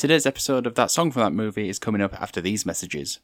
Today's episode of That Song from That Movie is coming up after these messages.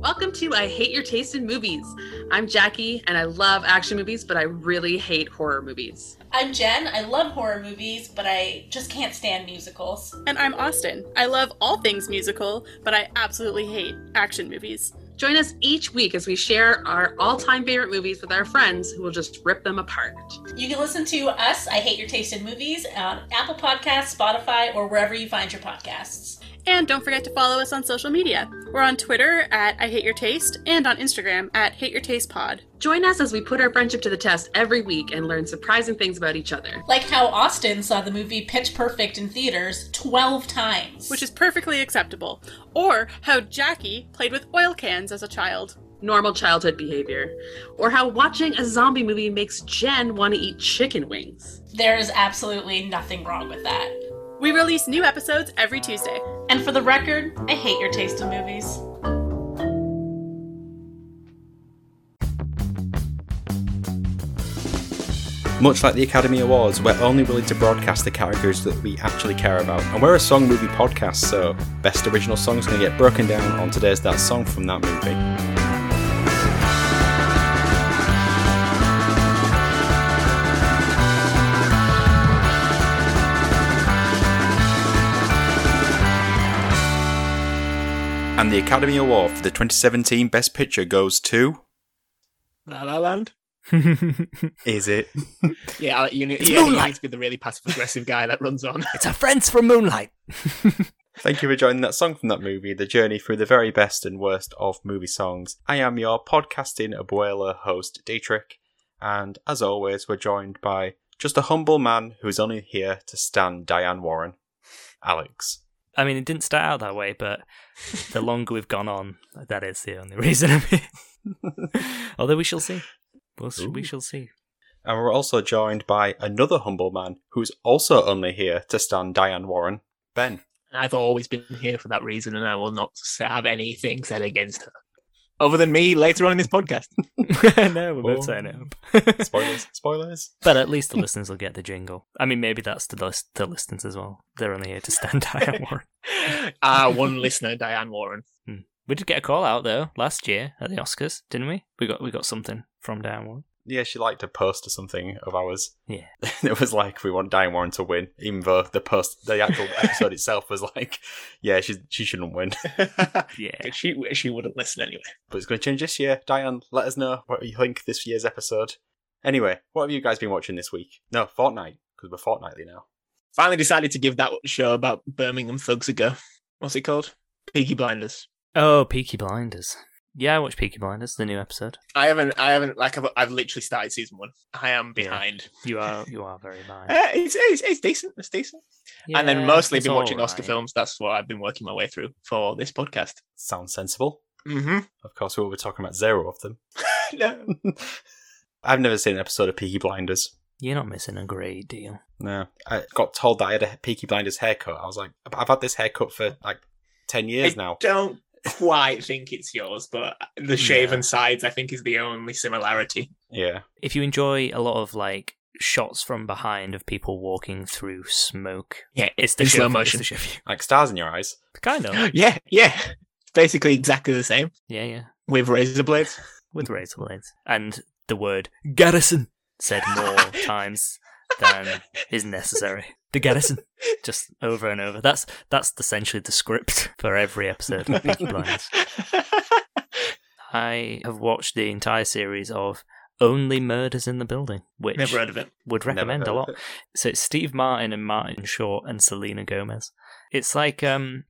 Welcome to I Hate Your Taste in Movies. I'm Jackie and I love action movies, but I really hate horror movies. I'm Jen. I love horror movies, but I just can't stand musicals. And I'm Austin. I love all things musical, but I absolutely hate action movies. Join us each week as we share our all time favorite movies with our friends who will just rip them apart. You can listen to us, I Hate Your Taste in Movies, on Apple Podcasts, Spotify, or wherever you find your podcasts. And don't forget to follow us on social media. We're on Twitter at I Hate Your Taste and on Instagram at Hate Your Taste Pod. Join us as we put our friendship to the test every week and learn surprising things about each other. Like how Austin saw the movie Pitch Perfect in theaters 12 times. Which is perfectly acceptable. Or how Jackie played with oil cans as a child. Normal childhood behavior. Or how watching a zombie movie makes Jen want to eat chicken wings. There is absolutely nothing wrong with that. We release new episodes every Tuesday. And for the record, I hate your taste in movies. Much like the Academy Awards, we're only willing to broadcast the categories that we actually care about. And we're a song movie podcast, so Best Original Song's going to get broken down on today's That Song from That Movie. And the Academy Award for the 2017 Best Picture goes to. La La Land. Is it? yeah, you need, It's yeah, you Moonlight. need to be the really passive aggressive guy that runs on. It's our friends from Moonlight. Thank you for joining that song from that movie, the journey through the very best and worst of movie songs. I am your podcasting abuela host, Dietrich, and as always, we're joined by just a humble man who's only here to stand Diane Warren, Alex. I mean, it didn't start out that way, but the longer we've gone on, that is the only reason. I mean. Although we shall see. We'll, we shall see. And we're also joined by another humble man who's also only here to stand Diane Warren, Ben. I've always been here for that reason, and I will not have anything said against her. Other than me later on in this podcast. no, we're both saying it up. Spoilers, spoilers. but at least the listeners will get the jingle. I mean, maybe that's the, list- the listeners as well. They're only here to stand Diane Warren. Our one listener, Diane Warren. Hmm. We did get a call out though last year at the Oscars, didn't we? We got we got something from Diane Warren. Yeah, she liked a post or something of ours. Yeah. it was like we want Diane Warren to win, even though the post, the actual episode itself was like, yeah, she she shouldn't win. Yeah. she she wouldn't listen anyway. But it's going to change this year. Diane, let us know what you think this year's episode. Anyway, what have you guys been watching this week? No, fortnight because we're fortnightly now. Finally decided to give that show about Birmingham thugs a go. What's it called? Peaky Blinders. Oh, Peaky Blinders. Yeah, I watched Peaky Blinders, the new episode. I haven't, I haven't, like, I've, I've literally started season one. I am behind. You are you are very behind. Uh, it's, it's, it's decent. It's decent. and then mostly been watching all Oscar films. That's what I've been working my way through for this podcast. Sounds sensible. Mm-hmm. Of course, we will be talking about zero of them. no. I've never seen an episode of Peaky Blinders. You're not missing a great deal. No, I got told that I had a Peaky Blinders haircut. I was like, I've had this haircut for like ten years I now. don't quite think it's yours, but the shaven sides, I think, is the only similarity. Yeah, If you enjoy a lot of like shots from behind of people walking through smoke, Yeah, it's the slow motion. The show for you. like stars in your eyes. Kind of. Yeah, yeah. Basically exactly the same Yeah, yeah. with razor blades. With razor blades and the word garrison said more times than is necessary. The garrison, just over and over. That's that's essentially the script for every episode of Peaky Blinders. I have watched the entire series of Only Murders in the Building, which Never heard of it. would Never recommend heard a lot. it. So it's Steve Martin and Martin Short and Selena Gomez. It's like um,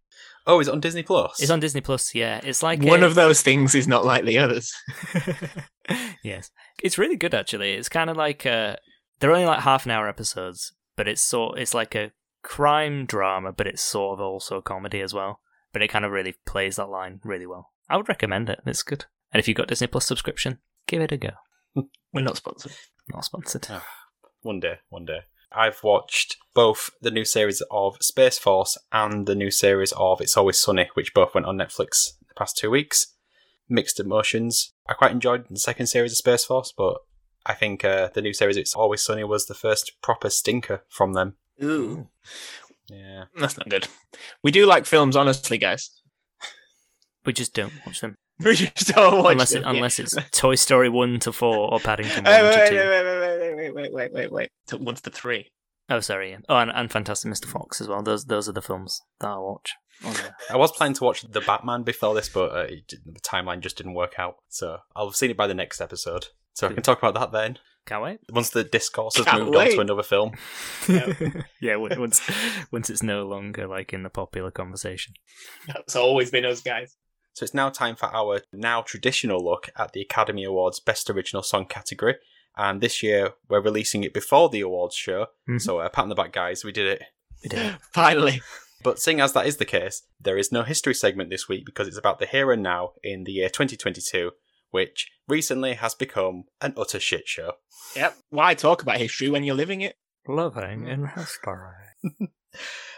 Oh, is it on Disney Plus? it's on Disney Plus. Yeah, it's like One a- of those things is not like the others. yes, it's really good actually. It's kind of like uh, they're only like half an hour episodes, but it's sort it's like a crime drama, but it's sort of also a comedy as well. But it kind of really plays that line really well. I would recommend it. It's good. And if you've got Disney Plus subscription, give it a go. We're not sponsored. Not sponsored. Ah, one day, one day. I've watched both the new series of Space Force and the new series of It's Always Sunny, which both went on Netflix the past two weeks. Mixed emotions. I quite enjoyed the second series of Space Force, but I think uh, the new series It's Always Sunny was the first proper stinker from them. Ooh, Yeah. that's not good. We do like films, honestly, guys. We just don't watch them We just don't watch unless them, it, yeah. unless it's Toy Story one to four or Paddington one wait, to wait, two. wait, wait, wait, wait, wait, wait, wait, wait. To one to three. Oh, sorry. Yeah. Oh, and, and Fantastic Mr. Fox as well. Those those are the films that I watch. I was planning to watch The Batman before this, but uh, the timeline just didn't work out. So I'll have seen it by the next episode. So I can talk about that then. Can't wait. Once the discourse has Can't moved on to another film. yeah, w- once once it's no longer like in the popular conversation. That's always been us, guys. So it's now time for our now traditional look at the Academy Awards Best Original Song category. And this year we're releasing it before the awards show. Mhm. So uh, pat on the back, guys. We did it. We did it. Finally. But seeing as that is the case, there is no history segment this week because it's about the here and now in the year 2022, which recently has become an utter shit show. Yep. Why talk about history when you're living it? Loving in history.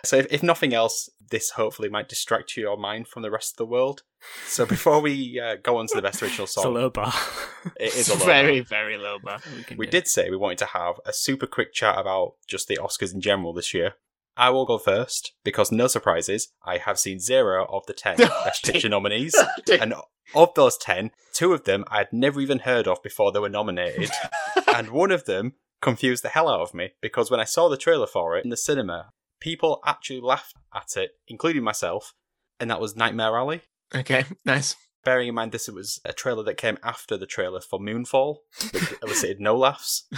So, if, if nothing else, this hopefully might distract your mind from the rest of the world. So, before we uh, go on to the best original It's a song, low bar. it is a low very, bar. very low bar. we We did say we wanted to have a super quick chat about just the Oscars in general this year. I will go first because no surprises, I have seen zero of the 10 Best Picture nominees. And of those 10, two of them I had never even heard of before they were nominated. and one of them confused the hell out of me because when I saw the trailer for it in the cinema, people actually laughed at it, including myself, and that was Nightmare Alley. okay, nice. Bearing in mind this it was a trailer that came after the trailer for Moonfall, which elicited no laughs.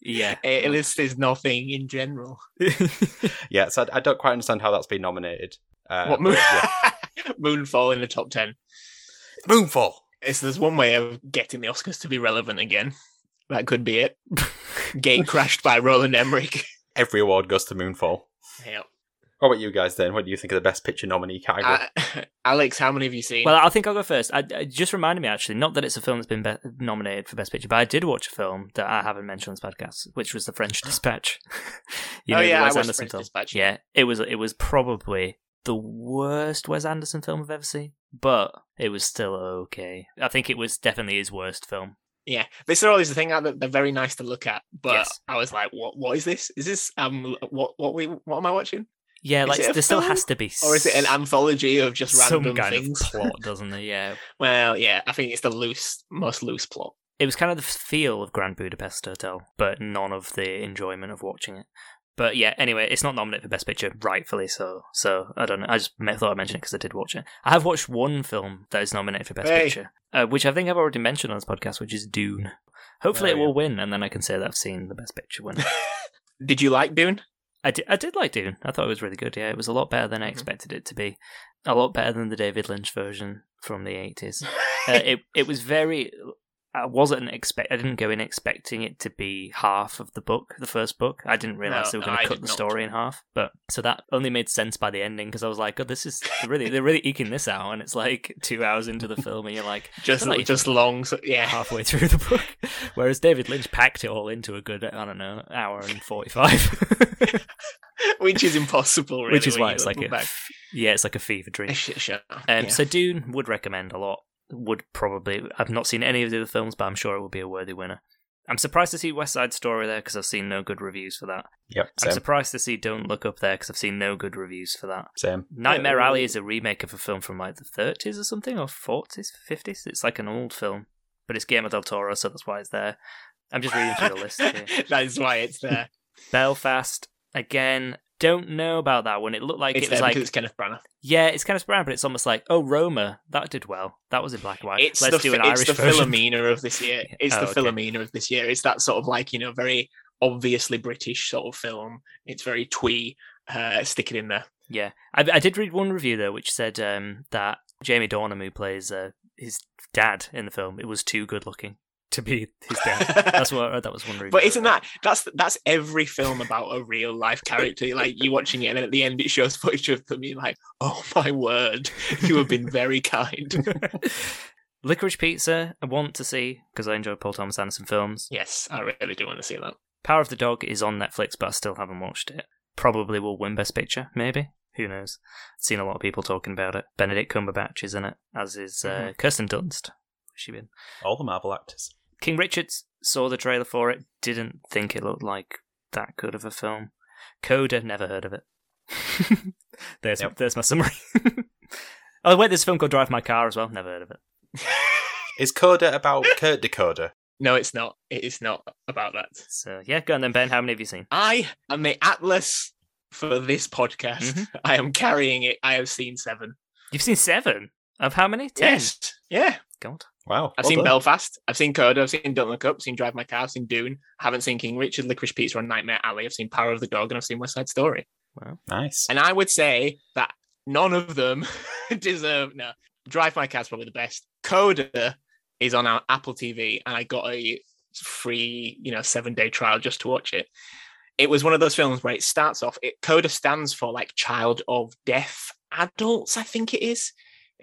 yeah. It elicits nothing in general. Yeah, so I, I don't quite understand how that's been nominated. Uh, what moon? yeah. Moonfall in the top ten. Moonfall! It's, there's one way of getting the Oscars to be relevant again. That could be it. Gate crashed by Roland Emmerich. Every award goes to Moonfall. Yep. What about you guys then? What do you think of the Best Picture nominee category? Uh, Alex, how many have you seen? Well, I think I'll go first. I, it just reminded me, actually, not that it's a film that's been be- nominated for Best Picture, but I did watch a film that I haven't mentioned on this podcast, which was The French Dispatch. you Oh, the yeah, I Wes watched The Anderson French film. Dispatch. Yeah, it was. It was probably the worst Wes Anderson film I've ever seen, but it was still okay. I think it was definitely his worst film. yeah, this is always the thing that they're very nice to look at. But Yes. I was like, what? What is this? Is this um what what we what am I watching? Yeah, like there still has to be, Or is it an anthology of just some random kind things? of plot, doesn't it? Yeah, Well, yeah, I think it's the loose, most loose plot. it was kind of the feel of Grand Budapest Hotel, but none of the enjoyment of watching it. But yeah, anyway, it's not nominated for Best Picture, rightfully so. So I don't know. I just thought I'd mention it because I did watch it. I have watched one film that is nominated for Best Hey. Picture, uh, which I think I've already mentioned on this podcast, which is Dune. Hopefully, Oh, it yeah. will win, and then I can say that I've seen the Best Picture win. Did you like Dune? I did, I did like Dune. I thought it was really good. Yeah, it was a lot better than I Mhm. expected it to be. A lot better than the David Lynch version from the eighties. uh, it it was very. I wasn't expect. I didn't go in expecting it to be half of the book, the first book. I didn't realize No, they were going to cut the story in half. But so that only made sense by the ending because I was like, "Oh, this is really they're really eking this out," and it's like two hours into the film, and you're like Just Like- just long, so, yeah. halfway through the book. Whereas David Lynch packed it all into a good, I don't know, hour and forty five. Which is impossible, really. Which is why it's like a back. yeah, it's like a fever A dream. shit show. Um, yeah. So Dune would recommend a lot. Would probably. I've not seen any of the other films, but I'm sure it will be a worthy winner. I'm surprised to see West Side Story there because I've seen no good reviews for that. Yep, I'm surprised to see Don't Look Up there because I've seen no good reviews for that. same. Nightmare Yeah, Alley is a remake of a film from like the 30s or something, or 40s, 50s. It's like an old film, but it's Guillermo del Toro, so that's why it's there. I'm just reading through the list here. that is why it's there. Belfast again. Don't know about that one. It looked like It's it was like it's Kenneth Branagh. yeah, it's Kenneth Branagh, but it's almost like oh Roma that did well. That was in black and white. It's Let's the do an fi- Irish it's the version. Philomena of this year. It's Oh, the okay. Philomena of this year. It's that sort of like you know very obviously British sort of film. It's very twee. Uh, stick it in there. Yeah, I, I did read one review though, which said um, that Jamie Dornan, who plays uh, his dad in the film, it was too good looking to be his dad. That's what that was one review. But isn't that that's that's every film about a real life character? Like you watching it, and then at the end it shows footage of them. You're like, oh my word, you have been very kind. Licorice Pizza? I want to see because I enjoy Paul Thomas Anderson films. yes, I really do want to see that. Power of the Dog is on Netflix, but I still haven't watched it. Probably will win Best Picture, maybe. Who knows? Seen a lot of people talking about it. Benedict Cumberbatch is in it, as is uh, Mhm. Kirsten Dunst. Where's she been? All the Marvel actors. King Richard saw the trailer for it, didn't think it looked like that good of a film. Coda, never heard of it. there's Yep. there's my summary. oh wait, there's a film called Drive My Car as well. Never heard of it. Is Coda about Kurt Dakota? No, it's not. It is not about that. So yeah, go on then, Ben. How many have you seen? I am the atlas for this podcast. Mhm. I am carrying it. I have seen seven. You've seen seven of how many? Ten. Yes. Yeah. God. Wow. I've well seen done. Belfast. I've seen Coda. I've seen Don't Look Up. I've seen Drive My Car. I've seen Dune. I haven't seen King Richard, Licorice Pizza, or Nightmare Alley. I've seen Power of the Dog, and I've seen West Side Story. Wow. Nice. And I would say that none of them deserve. No, Drive My Car is probably the best. Coda is on our Apple TV, and I got a free, you know, seven day trial just to watch it. It was one of those films where it starts off. It Coda stands for like child of deaf adults, I think it is.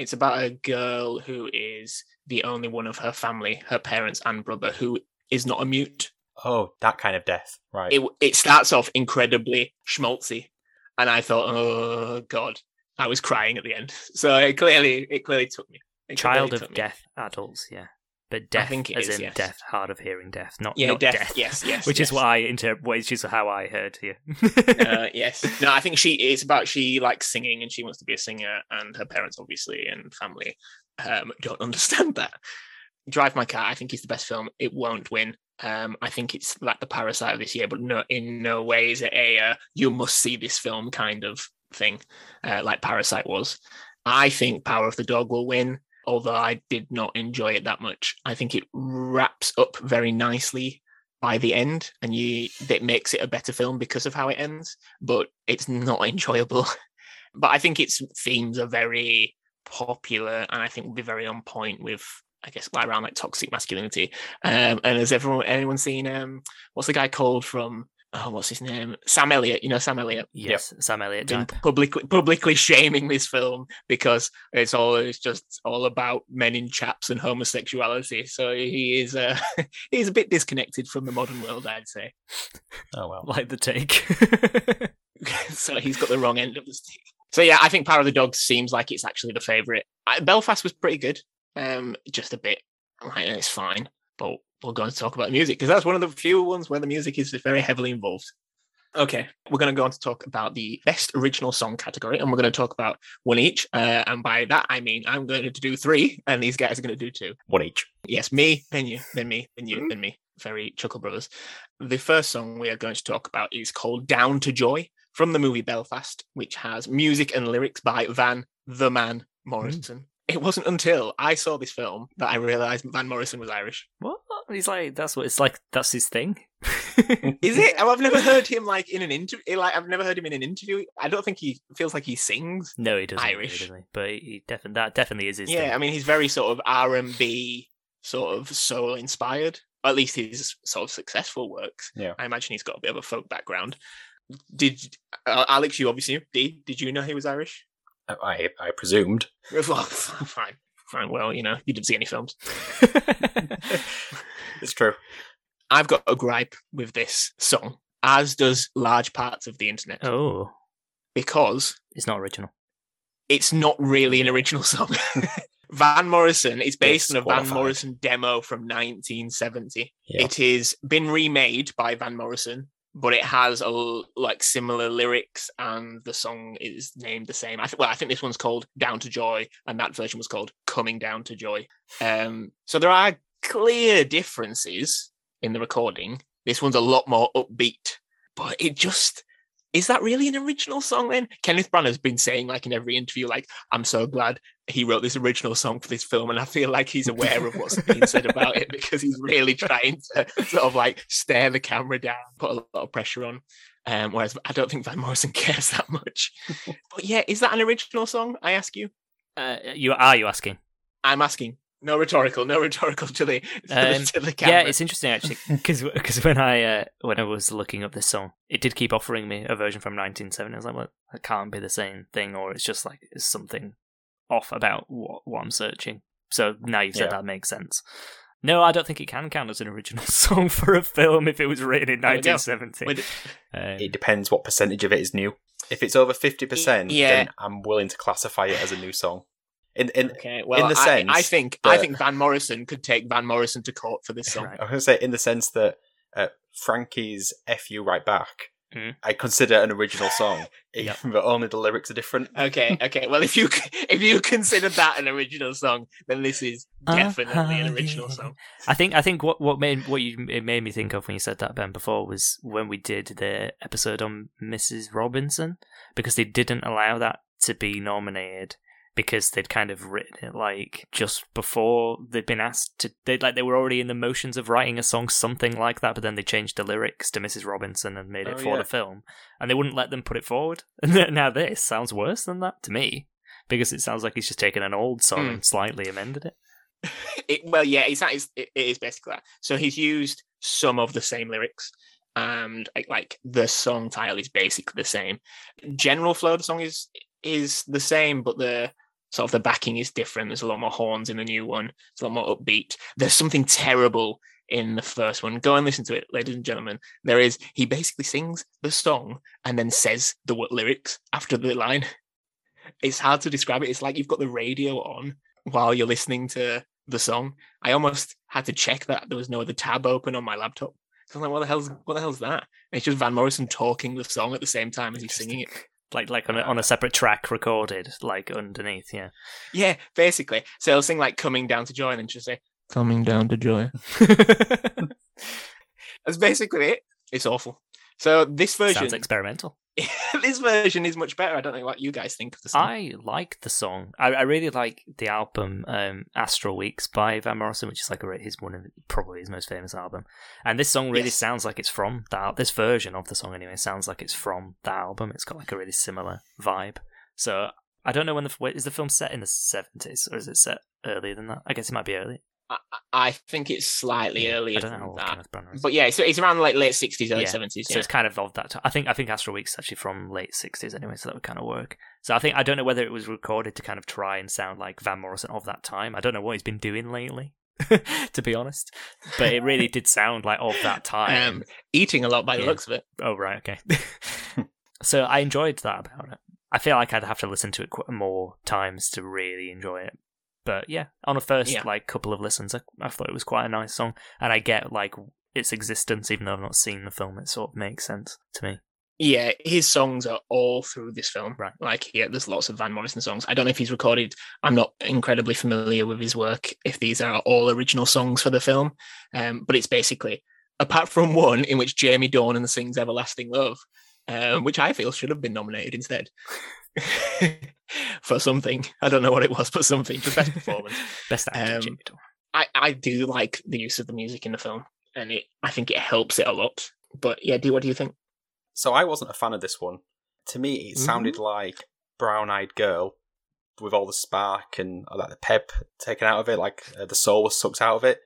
It's about a girl who is the only one of her family, her parents and brother, who is not a mute Oh, that kind of death. Right. it it starts off incredibly schmaltzy, and I thought, oh god, I was crying at the end. So it clearly it clearly took me. It Child clearly of took me. deaf adults, yeah. But deaf think it as is, in yes. deaf, hard of hearing deaf, not, Yeah, not deaf, deaf. yes, yes, Which is yes. what I inter which is how I heard here. Uh, yes, no, I think she. It's about she likes singing and she wants to be a singer, and her parents obviously and family um, don't understand that. Drive My Car, I think is the best film. It won't win. Um, I think it's like the Parasite of this year, but no, in no way is it a uh, you must see this film kind of thing, uh, like Parasite was. I think Power of the Dog will win, although I did not enjoy it that much. I think it wraps up very nicely by the end, and you that makes it a better film because of how it ends. But it's not enjoyable. but I think its themes are very popular, and I think will be very on point with. I guess like around like toxic masculinity. Um, and has everyone anyone seen um what's the guy called from oh what's his name? Sam Elliott, you know Sam Elliott yes, Sam Elliott been publicly publicly shaming this film because it's all it's just all about men in chaps and homosexuality. So he is uh, he's a bit disconnected from the modern world, I'd say. oh well. Like the take. so he's got the wrong end of the stick. So yeah, I think Power of the Dog seems like it's actually the favorite. Belfast was pretty good, um, just a bit. Like, it's fine, but we'll go and talk about the music because that's one of the few ones where the music is very heavily involved. Okay, we're going to go on to talk about the best original song category, and we're going to talk about one each. Uh, and by that, I mean I'm going to do three, and these guys are going to do two. One each. Yes, me, then you, then me, then you, then me. Very Chuckle Brothers. The first song we are going to talk about is called Down to Joy from the movie Belfast, which has music and lyrics by Van the Man Morrison. It wasn't until I saw this film that I realized Van Morrison was Irish. what? He's like that's what it's like that's his thing. Is it? Oh, I've never heard him like in an interview. Like I've never heard him in an interview. I don't think he feels like he sings. No, he doesn't. Irish. Doesn't he? But he definitely that definitely is his yeah, thing. I mean he's very sort of R and B, sort of soul inspired. At least his sort of successful works. Yeah. I imagine he's got a bit of a folk background. Did uh, Alex? You obviously. Did Did you know he was Irish? I I presumed. Well, fine, fine. Well, you know, you didn't see any films. It's true. I've got a gripe with this song, as does large parts of the internet, oh, because it's not original. it's not really an original song. Van Morrison is based on a Van Morrison demo from 1970. Yeah. It has been remade by Van Morrison, but it has a like similar lyrics, and the song is named the same. I th- well, I think this one's called "Down to Joy," and that version was called "Coming Down to Joy." Um, so there are clear differences in the recording. This one's a lot more upbeat, but it just is that really an original song then? Kenneth Branagh's been saying like in every interview, like, I'm so glad he wrote this original song for this film, and I feel like he's aware of what's being said about it because he's really trying to sort of like stare the camera down, put a lot of pressure on. Um, whereas I don't think Van Morrison cares that much. but yeah, is that an original song? I ask you. Uh, you are you asking? I'm asking. No rhetorical, no rhetorical to the to, Um, the, to the camera. Yeah, it's interesting actually because when I uh, when I was looking up this song, it did keep offering me a version from 1970. I was like, well, it can't be the same thing, or it's just like it's something off about what, what I'm searching. So now you've said Yeah. that makes sense. No, I don't think it can count as an original song for a film if it was written in There 1970. With- Um, It depends what percentage of it is new. If it's over fifty percent, Yeah. then I'm willing to classify it as a new song. In in Okay, well, the I, sense I think I that- think Van Morrison could take Van Morrison to court for this song. Right. I was going to say in the sense that uh, Frankie's "Fu you right back," Mm. I consider an original song, Yep. but only the lyrics are different. Okay, okay. Well, if you if you consider that an original song, then this is definitely an Uh-huh, original yeah. song. I think I think what what made what you it made me think of when you said that Ben before was when we did the episode on Mrs. Robinson because they didn't allow that to be nominated because they'd kind of written it like just before they'd been asked to they like they were already in the motions of writing a song something like that but then they changed the lyrics to Mrs. Robinson and made it Oh, for yeah. the film and they wouldn't let them put it forward and now this sounds worse than that to me because it sounds like he's just taken an old song Hmm. and slightly amended it It, well, yeah, it's, it's it, it is basically that. So he's used some of the same lyrics, and like, like the song title is basically the same. General flow of the song is is the same, but the sort of the backing is different. There's a lot more horns in the new one. It's a lot more upbeat. There's something terrible in the first one. Go and listen to it, ladies and gentlemen. There is he basically sings the song and then says the lyrics after the line. It's hard to describe it. It's like you've got the radio on while you're listening to the song. I almost had to check that there was no other tab open on my laptop. So I'm like, what the hell's what the hell's that? And it's just Van Morrison talking the song at the same time as he's singing it. Like like on a, on a uh, separate track recorded like underneath yeah Yeah, basically. So he'll sing like "Coming Down to Joy" and just say "Coming Down to Joy." That's basically it. It's awful. So this version, sounds experimental this version is much better. I don't know what you guys think of the song. i like the song I, I really like the album um astral weeks by van morrison which is like a, his one of probably his most famous album and this song really Yes. sounds like it's from that this version of the song anyway sounds like it's from that album it's got like a really similar vibe so i don't know when the is the film set in the 70s or is it set earlier than that i guess it might be early I, I think it's slightly earlier i don't know than that. But yeah, so it's around like late sixties, early Yeah. seventies. So Yeah. it's kind of of that time. I think I think Astral Week's actually from late sixties anyway, so that would kind of work. So I think I don't know whether it was recorded to kind of try and sound like Van Morrison of that time. I don't know what he's been doing lately, to be honest. But it really did sound like of that time. um, eating a lot by the Yeah. looks of it. oh right, okay. so I enjoyed that about it. I feel like I'd have to listen to it qu- more times to really enjoy it. But yeah, on a first Yeah. like couple of listens, I, I thought it was quite a nice song, and I get like its existence, even though I've not seen the film. It sort of makes sense to me. Yeah, his songs are all through this film. Right. Like, yeah, there's lots of Van Morrison songs. I don't know if he's recorded. I'm not incredibly familiar with his work. If these are all original songs for the film, um, but it's basically apart from one in which Jamie Dornan sings "Everlasting Love," um, which I feel should have been nominated instead for something. I don't know what it was, but something for best performance. Best actor, Um, I, I do like the use of the music in the film, and it I think it helps it a lot. But yeah, do what do you think? So I wasn't a fan of this one. To me, it sounded like Brown Eyed Girl with all the spark and uh, like the pep taken out of it, like uh, the soul was sucked out of it.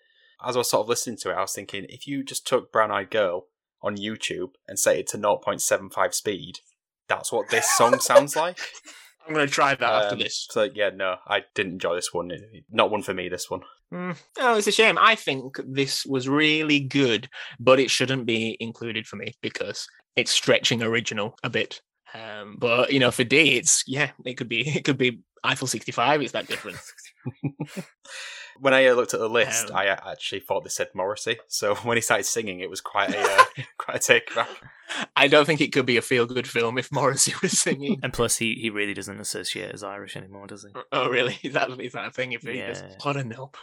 As I was sort of listening to it, I was thinking if you just took Brown Eyed Girl on YouTube and set it to 0.75 speed, that's what this song sounds like. I'm going to try that after Um, this. So yeah, no, I didn't enjoy this one. Not one for me. This one. Mm. Oh, it's a shame. I think this was really good, but it shouldn't be included for me because it's stretching original a bit. Um, but you know, for D, it's yeah, it could be it could be Eiffel 65. It's that different. When I uh, looked at the list, Um, I uh, actually thought they said Morrissey. So when he started singing, it was quite a uh, quite a take back. I don't think it could be a feel good film if Morrissey was singing. And plus, he, he really doesn't associate as Irish anymore, does he? oh, really? Is that is that a thing? If he does? Yeah. What a nope.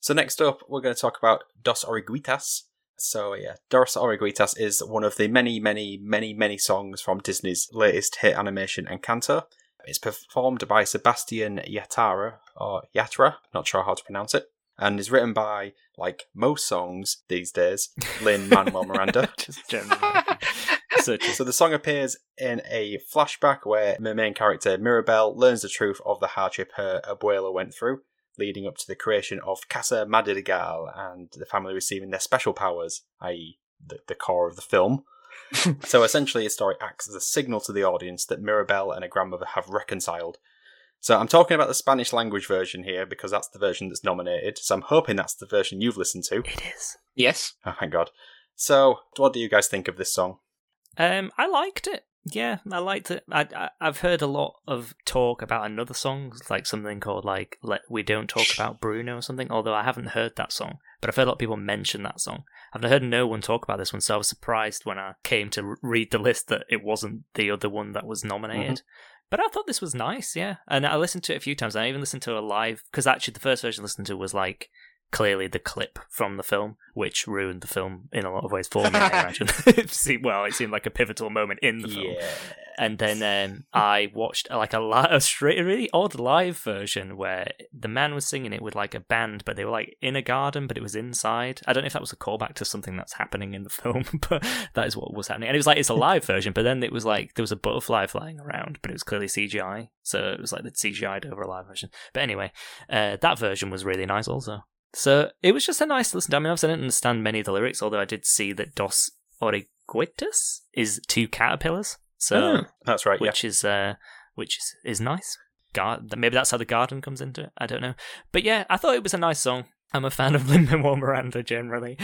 So next up, we're going to talk about Dos Oruguitas. So yeah, Dos Oruguitas is one of the many, many, many, many songs from Disney's latest hit animation Encanto. It's performed by Sebastian Yatara or Yatra, not sure how to pronounce it, and is written by like most songs these days, Lin Manuel Miranda. Just generally. So the song appears in a flashback where the main character Mirabel learns the truth of the hardship her abuela went through, leading up to the creation of Casa Madrigal and the family receiving their special powers, i.e., the, the core of the film. so essentially, the story acts as a signal to the audience that Mirabel and her grandmother have reconciled. So I'm talking about the Spanish language version here because that's the version that's nominated. So I'm hoping that's the version you've listened to. it is. yes. Oh, thank God. So, what do you guys think of this song? Um, I liked it. Yeah, I liked it. I, I I've heard a lot of talk about another song, like something called like "Let We Don't Talk About Bruno" or something. Although I haven't heard that song, but I've heard a lot of people mention that song. I've heard no one talk about this one, so I was surprised when I came to read the list that it wasn't the other one that was nominated. Mm-hmm. But I thought this was nice, yeah. And I listened to it a few times. I even listened to a live because actually the first version I listened to was like clearly the clip from the film, which ruined the film in a lot of ways for me. I imagine. It seemed- well, it seemed like a pivotal moment in the film. Yeah. And then um, I watched like a, li- a straight, a really odd live version where the man was singing it with like a band, but they were like in a garden, but it was inside. I don't know if that was a callback to something that's happening in the film, but that is what was happening. And it was like it's a live version, but then it was like there was a butterfly flying around, but it was clearly CGI, so it was like the CGI'd over a live version. But anyway, uh, that version was really nice also. So it was just a nice listen. to. I mean, obviously I didn't understand many of the lyrics, although I did see that Dos Oruguitas is two caterpillars. So Oh. That's right. Yeah. which is uh, which is, is nice. Gar- maybe that's how the garden comes into it. I don't know, but yeah, I thought it was a nice song. I'm a fan of Lin Manuel Miranda generally,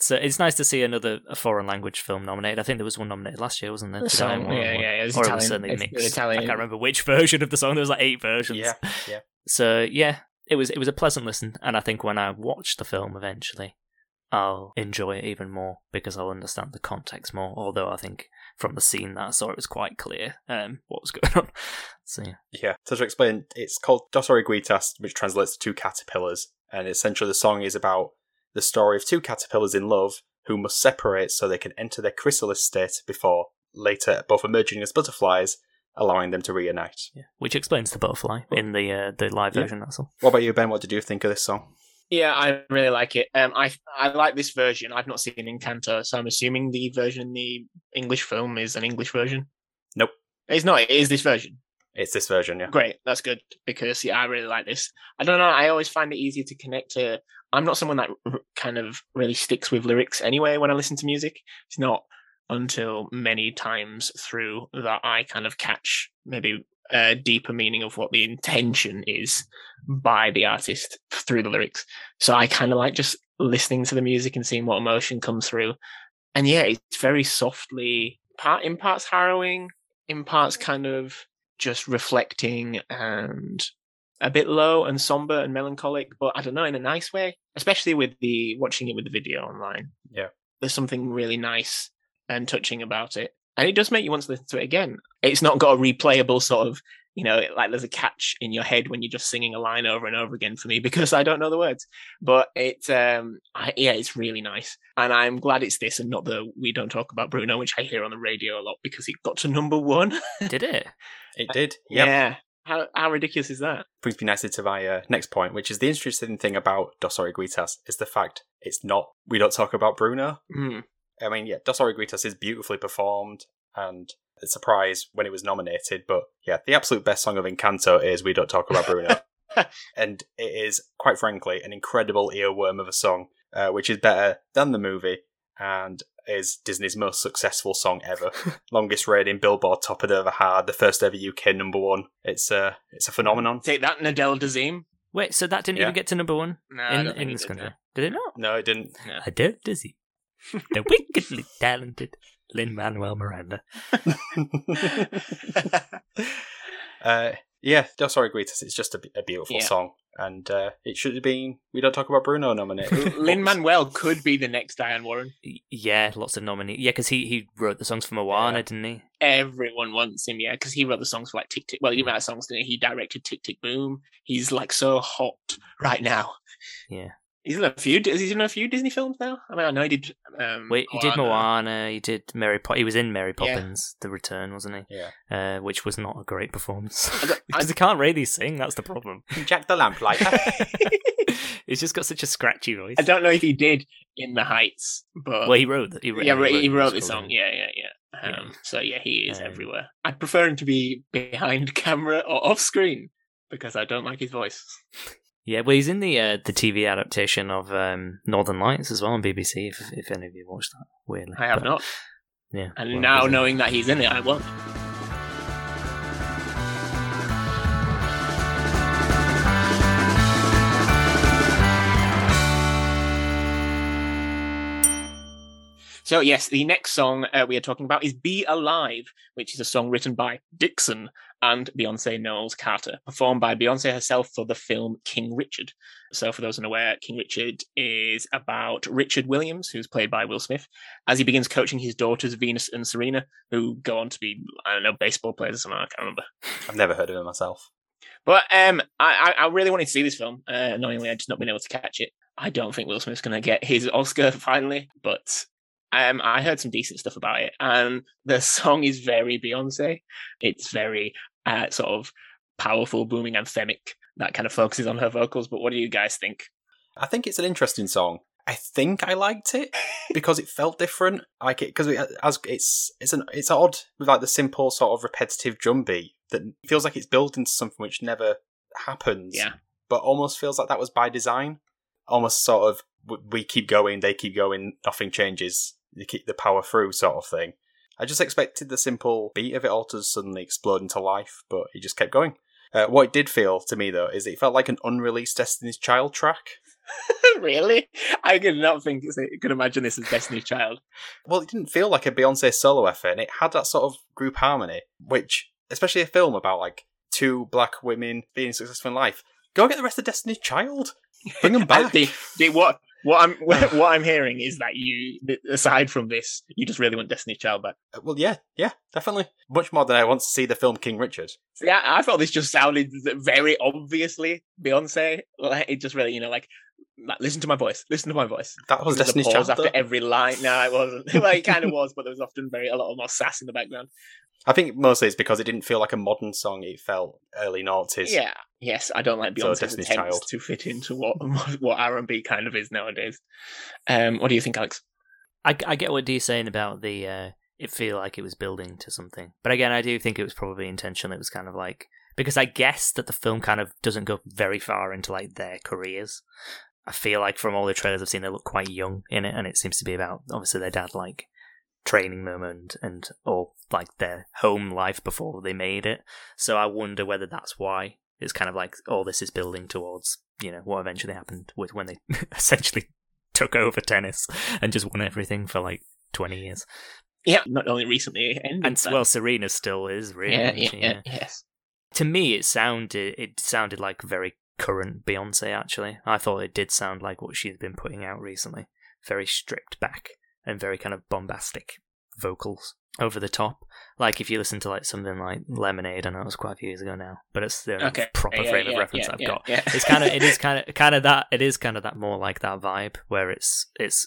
so it's nice to see another a foreign language film nominated. I think there was one nominated last year, wasn't there? Did So, I- yeah, yeah, it was or it Italian. was certainly It's mixed. Italian. I can't remember which version of the song. There was like eight versions. Yeah. Yeah. So yeah, it was it was a pleasant listen, and I think when I watch the film eventually, I'll enjoy it even more because I'll understand the context more. Although I think from the scene that I saw, it was quite clear um, what was going on. So yeah, Yeah. So to explain, it's called Dos Oruguitas, which translates to two caterpillars, and essentially the song is about the story of two caterpillars in love who must separate so they can enter their chrysalis state before later both emerging as butterflies, allowing them to reunite. yeah. which explains the butterfly in the uh, the live Yeah. version. That's all. What about you, Ben? What did you think of this song? Yeah, I really like it. Um, I I like this version. I've not seen Encanto, so I'm assuming the version in the English film is an English version. Nope. It's not. It is this version. It's this version, yeah. Great, that's good because yeah, I really like this. I don't know. I always find it easier to connect to. I'm not someone that r- kind of really sticks with lyrics anyway when I listen to music. It's not until many times through that I kind of catch maybe a deeper meaning of what the intention is by the artist through the lyrics. So I kind of like just listening to the music and seeing what emotion comes through. And yeah, it's very softly part in parts harrowing, in parts kind of just reflecting and a bit low and somber and melancholic, but I don't know, in a nice way. Especially with the watching it with the video online. Yeah. There's something really nice and touching about it. And it does make you want to listen to it again. It's not got a replayable sort of, you know, like there's a catch in your head when you're just singing a line over and over again for me because I don't know the words. But it, um, I, yeah, it's really nice. And I'm glad it's this and not the We Don't Talk About Bruno, which I hear on the radio a lot because it got to number one. Did it? It did. Yep. Yeah. How, how ridiculous is that? brings me nicely to my uh, next point, which is the interesting thing about Dos Oruguitas is the fact it's not. We don't talk about Bruno. Hmm. I mean, yeah, Dos Oruguitas is beautifully performed and a surprise when it was nominated. But yeah, the absolute best song of Encanto is We Don't Talk About Bruno. and it is, quite frankly, an incredible earworm of a song, uh, which is better than the movie and is Disney's most successful song ever. Longest rating Billboard top it ever had, the first ever UK number one. It's a, it's a phenomenon. Take that, Nadella Dazeem. Wait, so that didn't Yeah. even get to number one No, I in don't think in it this did, country? no. Did it not? No, it didn't. Adele Dizzy, the wickedly talented Lin Manuel Miranda. uh, yeah, sorry, Oruguitas is just a, a beautiful Yeah. song, and uh, it should have been. We don't talk about Bruno nominated. Lin Manuel could be the next Diane Warren. Yeah, lots of nominees. Yeah, because he, he wrote the songs for Moana, Yeah. didn't he? Everyone wants him, yeah, because he wrote the songs for like Tick Tick. Well, he didn't songs, didn't he? He directed Tick Tick Boom. He's like so hot right now. Yeah. He's in a few. Is he in a few Disney films now? I mean, I know he did. Um, Wait, he did Moana. He did Mary. Po- he was in Mary Yeah. Poppins: The Return, wasn't he? yeah, Uh, which was not a great performance I I- because he can't really sing. That's the problem. Jack the Lamplighter. He's just got such a scratchy voice. I don't know if he did in the Heights, but Well, he wrote. the- He wrote yeah, he, he wrote the the song. Yeah, yeah, yeah. Um, Yeah. So yeah, he is Um, everywhere. I'd prefer him to be behind camera or off screen because I don't like his voice. Yeah, well, he's in the uh, the TV adaptation of um, Northern Lights as well on BBC. If, if any of you watched that, weirdly, I have But, not, Yeah, and well, now knowing that he's in it, I won't. So yes, the next song uh, we are talking about is "Be Alive," which is a song written by Dixson and Beyonce Knowles Carter, performed by Beyonce herself for the film King Richard. So, for those unaware, King Richard is about Richard Williams, who's played by Will Smith, as he begins coaching his daughters Venus and Serena, who go on to be I don't know baseball players or something. I can't remember. I've never heard of it myself. But um, I, I really wanted to see this film. Uh, annoyingly, I've just not been able to catch it. I don't think Will Smith's going to get his Oscar finally, but um, I heard some decent stuff about it, and the song is very Beyonce. It's very uh, sort of powerful, booming, anthemic that kind of focuses on her vocals. But what do you guys think? I think it's an interesting song. I think I liked it because it felt different. Like it because it, as it's it's an it's odd with like the simple sort of repetitive drum beat that feels like it's built into something which never happens. Yeah, but almost feels like that was by design. Almost sort of we keep going, they keep going, nothing changes. You keep the power through, sort of thing. I just expected the simple beat of it all to suddenly explode into life, but it just kept going. Uh, what it did feel to me though is it felt like an unreleased Destiny's Child track. really? I could not think could imagine this as Destiny's Child. Well, it didn't feel like a Beyonce solo effort, and it had that sort of group harmony, which, especially a film about like two black women being successful in life, go get the rest of Destiny's Child. Bring them back. the, the, what what I'm what I'm hearing is that you, aside from this, you just really want Destiny's Child back. Uh, well, yeah, yeah, definitely. Much more than I want to see the film King Richard. Yeah, I, thought this just sounded very obviously Beyonce. Like, it just really, you know, like, listen to my voice. Listen to my voice. That was Destiny's Child after every line. No, it wasn't. well, it kind of was, but there was often very a lot more sass in the background. I think mostly it's because it didn't feel like a modern song. It felt early noughties. Yeah. Yes, I don't like Beyonce's so attempts Child. to fit into what what R and B kind of is nowadays. Um, what do you think, Alex? I, I get what Dee's saying about the. Uh, it feel like it was building to something, but again, I do think it was probably intentional. It was kind of like because I guess that the film kind of doesn't go very far into like their careers. I feel like from all the trailers I've seen, they look quite young in it, and it seems to be about obviously their dad like training them and and or like their home life before they made it. So I wonder whether that's why it's kind of like all this is building towards you know what eventually happened with when they essentially took over tennis and just won everything for like twenty years. Yeah, not only recently, ended, and well, Serena still is really. Yeah, yeah, yeah, yes. To me, it sounded it sounded like very current Beyonce. Actually, I thought it did sound like what she's been putting out recently, very stripped back and very kind of bombastic vocals over the top. Like if you listen to like something like Lemonade, I know it was quite a few years ago now, but it's the okay. proper yeah, frame yeah, of reference yeah, I've got. It's kind of it is kind of kind of that it is kind of that more like that vibe where it's it's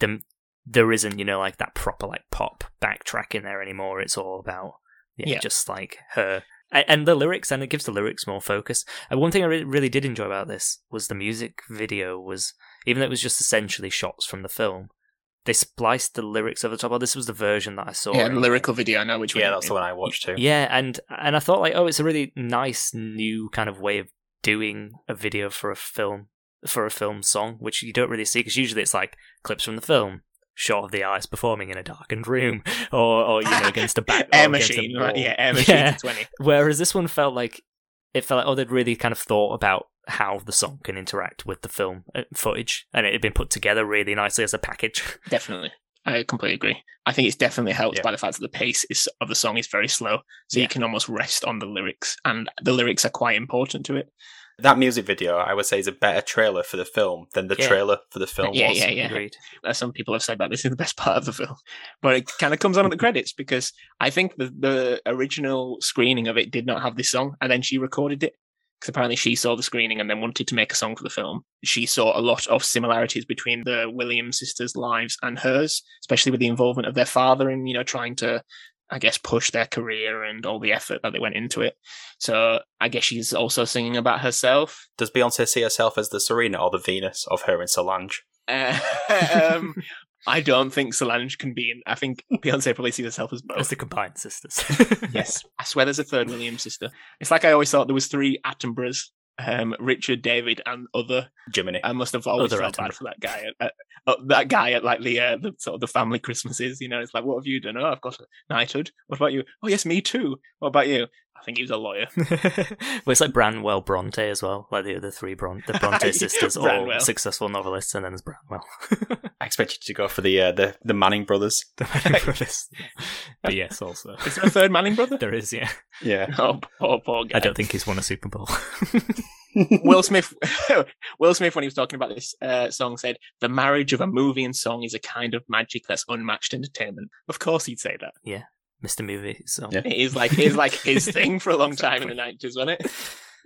the there isn't you know like that proper like pop backtrack in there anymore. It's all about yeah, just like her and the lyrics and it gives the lyrics more focus and one thing i really did enjoy about this was the music video was even though it was just essentially shots from the film they spliced the lyrics over the top. Oh, this was the version that I saw. Yeah, lyrical video. I know which one. Yeah, that's the one I watched too. Yeah, and and I thought like, oh, it's a really nice new kind of way of doing a video for a film for a film song, which you don't really see because usually it's like clips from the film, shot of the artist performing in a darkened room, or or you know against a back air machine, right? Yeah, air machine yeah. twenty. Whereas this one felt like it felt like oh they'd really kind of thought about how the song can interact with the film uh, footage, and it had been put together really nicely as a package. Definitely. I completely agree. I think it's definitely helped yeah. by the fact that the pace is, of the song is very slow, so yeah. you can almost rest on the lyrics, and the lyrics are quite important to it. That music video, I would say, is a better trailer for the film than the yeah. trailer for the film yeah, was. Yeah, yeah, Agreed. As some people have said that this is the best part of the film, but it kind of comes on at the credits because I think the the original screening of it did not have this song, and then she recorded it because apparently she saw the screening and then wanted to make a song for the film. She saw a lot of similarities between the Williams sisters' lives and hers, especially with the involvement of their father in, you know, trying to, I guess, push their career and all the effort that they went into it. So I guess she's also singing about herself. Does Beyonce see herself as the Serena or the Venus of her and Solange? Uh, um, I don't think Solange can be in. I think Beyonce probably sees herself as both. As the combined sisters. yes. I swear there's a third Williams sister. It's like I always thought there was three Attenboroughs. Um, Richard, David, and other Jiminy. I must have always other felt bad for that guy. At, uh, that guy at like the, uh, the sort of the family Christmases. You know, it's like, what have you done? Oh, I've got a knighthood. What about you? Oh, yes, me too. What about you? Think he was a lawyer. well, it's like Branwell Bronte as well, like the other three Bron- the Bronte sisters, all successful novelists, and then there's Branwell. I expected you to go for the uh, the the Manning brothers. the Manning brothers. But yes, also Is there a third Manning brother? there is. Yeah, Yeah. Oh, poor, poor guy. I don't think he's won a Super Bowl. Will Smith, Will Smith, when he was talking about this uh, song, said the marriage of a movie and song is a kind of magic that's unmatched entertainment. Of course, he'd say that. Mr. Movie. So Yeah. It is like it is like his thing for a long time in the nineties, wasn't it?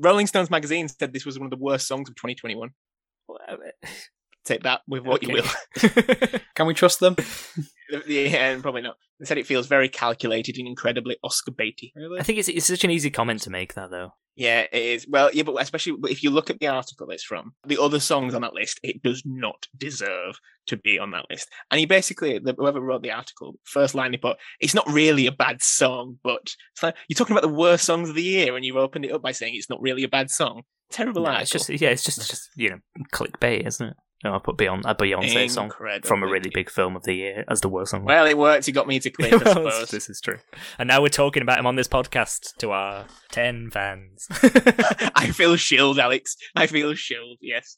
Rolling Stones magazine said this was one of the worst songs of 2021. Take that with what you will. Can we trust them? yeah, and probably not. They said it feels very calculated and incredibly Oscar baity. Really? I think it's it's such an easy comment to make that though. Yeah, it is. Well, yeah, but especially if you look at the article it's from, the other songs on that list, it does not deserve to be on that list. And he basically, the, whoever wrote the article, first line he put, it's not really a bad song, but it's like you're talking about the worst songs of the year, and you've opened it up by saying it's not really a bad song. Terrible No, article. it's just yeah, it's just just you know clickbait, isn't it? No, I put Beyond a uh, Beyonce song Incredible. from a really big film of the year as the worst song. Well, it worked. He got me to click, I Well, suppose. this is true. And now we're talking about him on this podcast to our 10 fans. I feel shilled, Alex. I feel shilled, yes.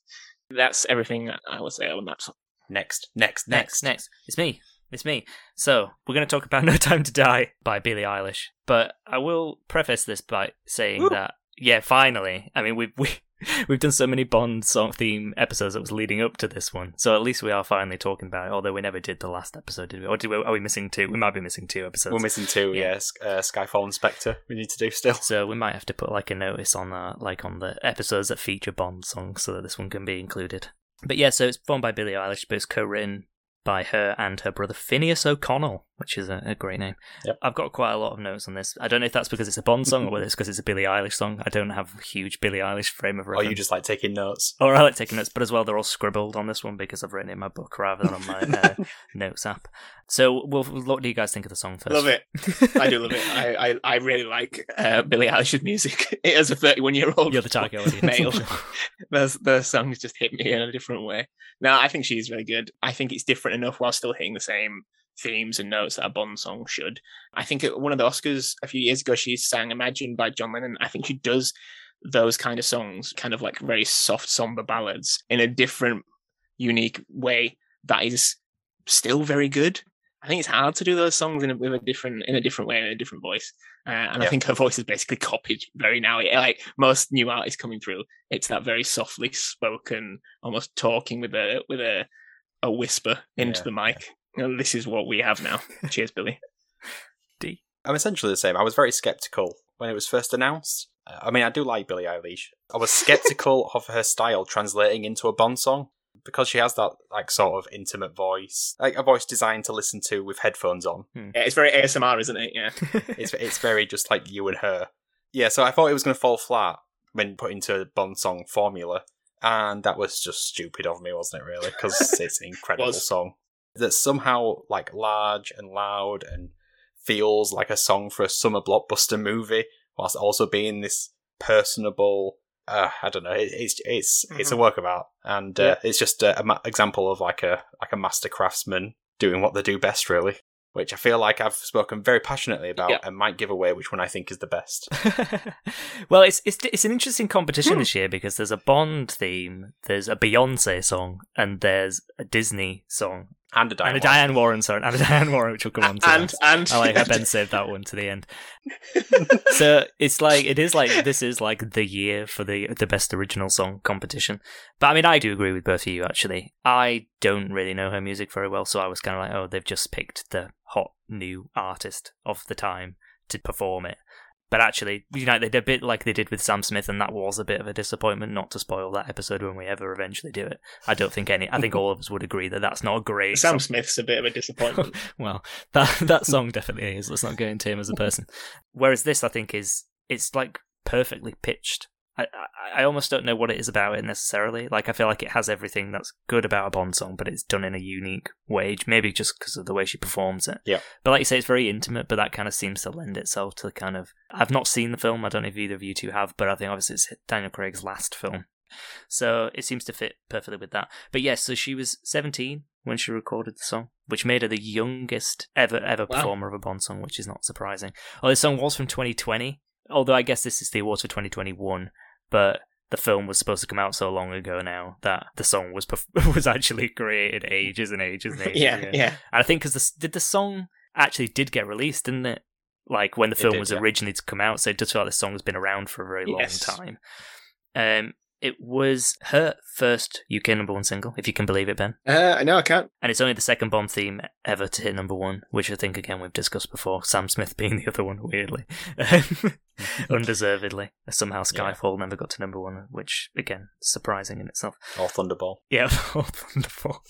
That's everything I will say on that song. Next, next, next, next. next. It's me. It's me. So, we're going to talk about No Time to Die by Billie Eilish. But I will preface this by saying Woo. that, yeah, finally. I mean, we've, we, we've done so many Bond song theme episodes that was leading up to this one. So at least we are finally talking about it, although we never did the last episode, did we? Or did we, are we missing two? We might be missing two episodes. We're missing two. Yeah. Yes, uh, Skyfall and Spectre. We need to do still. So we might have to put like a notice on uh, like on the episodes that feature Bond songs so that this one can be included. But yeah, so it's performed by Billie Eilish, but it's co-written by her and her brother Finneas O'Connell, which is a, a great name. Yep. I've got quite a lot of notes on this. I don't know if that's because it's a Bond song or whether it's because it's a Billie Eilish song. I don't have a huge Billie Eilish frame of Or reference. you just like taking notes. Or I like taking notes, but as well, they're all scribbled on this one because I've written it in my book rather than on my uh, notes app. So, well, what do you guys think of the song first? Love it. I do love it. I, I, I really like uh, Billie Eilish's music. As a 31 year old You're the target audience. male, those, those songs just hit me in a different way. No, I think she's really good. I think it's different enough while still hitting the same themes and notes that a Bond song should. I think at one of the Oscars a few years ago, she sang Imagine by John Lennon. I think she does those kind of songs, kind of like very soft, somber ballads in a different, unique way that is still very good. I think it's hard to do those songs in a, with a different in a different way in a different voice, uh, and I think her voice is basically copied very now. Like most new artists coming through, it's that very softly spoken, almost talking with a with a a whisper into Yeah, the mic. And this is what we have now. Cheers, Billie. D. I'm essentially the same. I was very skeptical when it was first announced. Uh, I mean, I do like Billie Eilish. I was skeptical of her style translating into a Bond song because she has that like sort of intimate voice, like a voice designed to listen to with headphones on. Hmm. Yeah, it's very ASMR, isn't it? Yeah. It's it's very just like you and her. Yeah, so I thought it was going to fall flat when put into a Bond song formula, and that was just stupid of me, wasn't it? Really, because it's an incredible Was. song that's somehow like large and loud and feels like a song for a summer blockbuster movie, whilst also being this personable. Uh, I don't know. It, it's it's it's a work of art, and uh, it's just a, a ma- example of like a like a master craftsman doing what they do best, really. Which I feel like I've spoken very passionately about, Yeah. and might give away which one I think is the best. well, it's it's it's an interesting competition Hmm. this year because there's a Bond theme, there's a Beyonce song, and there's a Disney song, And a Diane. and a Warren. Diane Warren song, and a Diane Warren, which will come on to. and next. and I like how Ben saved that one to the end. so it's like it is like this is like the year for the the best original song competition. But I mean, I do agree with both of you. Actually, I don't really know her music very well, so I was kind of like, oh, they've just picked the hot new artist of the time to perform it. But actually, you know, they did a bit like they did with Sam Smith, and that was a bit of a disappointment. Not to spoil that episode when we ever eventually do it. I don't think any. I think all of us would agree that that's not a great. Sam Smith's a bit of a disappointment. well, that that song definitely is. Let's not go into him as a person. Whereas this, I think, is it's like perfectly pitched. I, I almost don't know what it is about it necessarily. Like I feel like it has everything that's good about a Bond song, but it's done in a unique way. Maybe just because of the way she performs it. Yeah. But like you say, it's very intimate. But that kind of seems to lend itself to kind of. I've not seen the film. I don't know if either of you two have, but I think obviously it's Daniel Craig's last film. So it seems to fit perfectly with that. But yes, so she was 17 when she recorded the song, which made her the youngest ever ever Wow. performer of a Bond song, which is not surprising. Oh, this song was from 2020. although I guess this is the awards for 2021, but the film was supposed to come out so long ago now that the song was perf- was actually created ages and ages and ages yeah, ago. yeah. And I think because did the song actually did get released, didn't it? Like when the It film did, was yeah. originally to come out, so it does feel like the song has been around for a very Yes. long time. Um, it was her first UK number one single, if you can believe it, Ben. Uh, no, I can't. And it's only the second Bond theme ever to hit number one, which I think again we've discussed before. Sam Smith being the other one, weirdly, undeservedly. Somehow Yeah. Skyfall never got to number one, which again surprising in itself. Or Thunderball. Yeah, wonderful.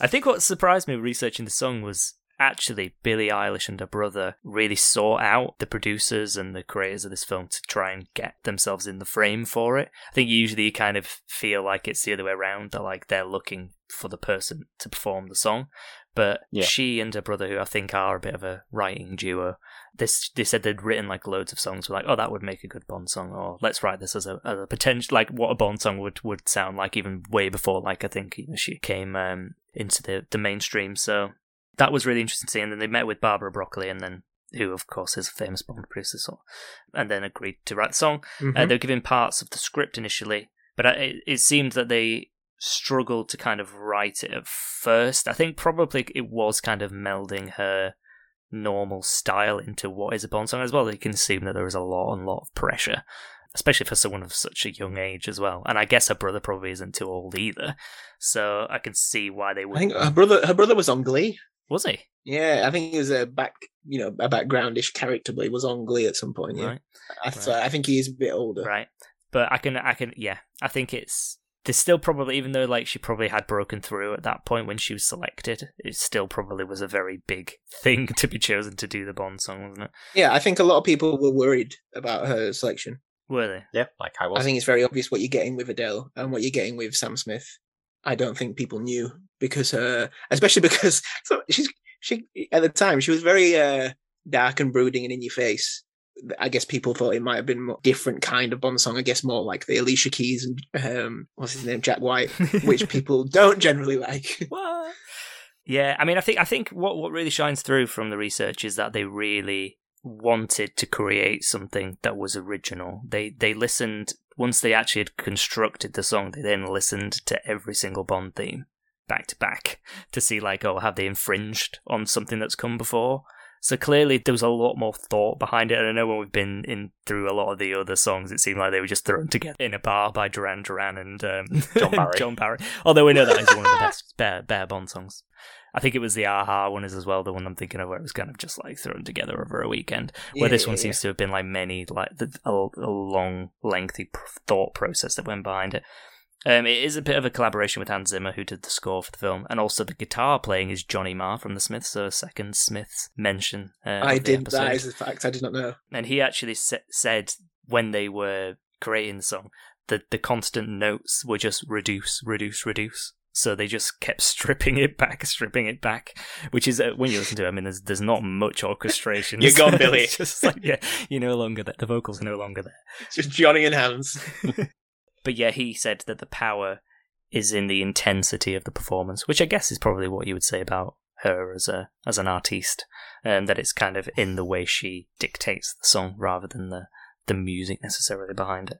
I think what surprised me researching the song was actually Billie Eilish and her brother really sought out the producers and the creators of this film to try and get themselves in the frame for it. I think usually you kind of feel like it's the other way around, that like they're looking for the person to perform the song. But Yeah. she and her brother, who I think are a bit of a writing duo, this they said they'd written like loads of songs. Were like, oh, that would make a good Bond song, or let's write this as a, as a potential like what a Bond song would, would sound like, even way before like I think you know, she came um, into the the mainstream. So that was really interesting to see. And then they met with Barbara Broccoli, and then who of course is a famous Bond producer, so, and then agreed to write the song. Uh, Mhm. they were given parts of the script initially, but I, it, it seemed that they struggled to kind of write it at first. I think probably it was kind of melding her normal style into what is a Bond song as well. You can assume that there was a lot and lot of pressure, especially for someone of such a young age as well. And I guess her brother probably isn't too old either, so I can see why they would. I think her brother, her brother was on Glee. Was he Yeah, I think he was a back, you know, a backgroundish character, but he was on Glee at some point. Yeah, right? I, so I think he is a bit older. right but i can i can yeah i think it's there's still probably even though like she probably had broken through at that point when she was selected it still probably was a very big thing to be chosen to do the bond song wasn't it Yeah, I think a lot of people were worried about her selection. were they Yeah, like I was. I think it's very obvious what you're getting with Adele and what you're getting with Sam Smith. I don't think people knew because uh especially because so she's she at the time she was very uh dark and brooding and in your face. I guess people thought it might have been a different kind of Bond song. I guess more like the Alicia Keys and um what's his name Jack White, which people don't generally like. what yeah i mean i think i think what what really shines through from the research is that they really wanted to create something that was original they they listened once they actually had constructed the song they then listened to every single bond theme back to back to see like oh have they infringed on something that's come before so clearly there was a lot more thought behind it and i know when we've been in through a lot of the other songs it seemed like they were just thrown together in a bar by duran duran and um, John Barry. john barry although we know that is one of the best bare, bare bond songs I think it was the Aha one is as well the one I'm thinking of where it was kind of just like thrown together over a weekend. Where Yeah, this one yeah, seems to have been like many like the, a, a long, lengthy pr- thought process that went behind it. Um, it is a bit of a collaboration with Hans Zimmer, who did the score for the film, and also the guitar playing is Johnny Marr from the Smiths, so a second Smiths mention. Uh, I of the did episode. that a fact. I did not know. and he actually sa- said when they were creating the song that the constant notes were just reduce, reduce, reduce. So they just kept stripping it back, stripping it back, which is uh, when you listen to it. I mean, there's there's not much orchestration. You're gone, Billie. It's just like yeah, you're no longer there. The vocals are no longer there. It's just Johnny and Hans. But yeah, he said that the power is in the intensity of the performance, which I guess is probably what you would say about her as a as an artiste, and that it's kind of in the way she dictates the song rather than the the music necessarily behind it.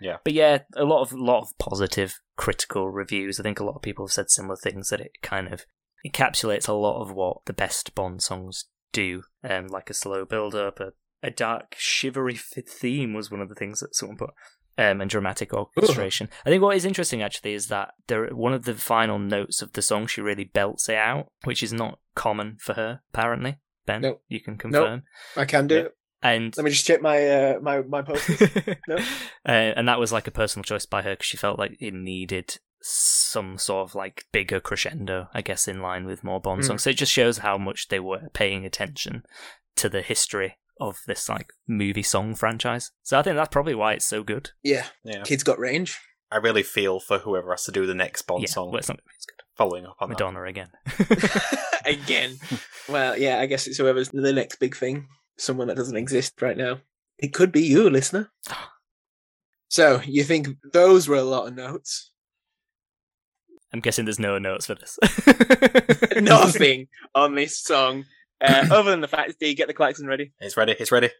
Yeah. But yeah, a lot of lot of positive critical reviews. I think a lot of people have said similar things that it kind of encapsulates a lot of what the best Bond songs do, um, like a slow build up, a, a dark shivery theme was one of the things that someone put um, and dramatic orchestration. I think what is interesting actually is that there one of the final notes of the song she really belts it out, which is not common for her apparently. Ben, Nope. you can confirm. I can do Yeah. it. And Let me just check my uh, my my posters. No? uh, and that was like a personal choice by her because she felt like it needed some sort of like bigger crescendo, I guess, in line with more Bond Mm. songs. So it just shows how much they were paying attention to the history of this like movie song franchise. So I think that's probably why it's so good. yeah, Yeah. kids got range. I really feel for whoever has to do the next Bond yeah, song well, it's not it's good. following up on that. Madonna again. Again. Well, yeah, I guess it's whoever's the next big thing. Someone that doesn't exist right now. It could be you, listener. So you think those were a lot of notes? I'm guessing there's no notes for this. Nothing on this song, uh, other than the fact that you get the klaxon ready. It's ready. It's ready.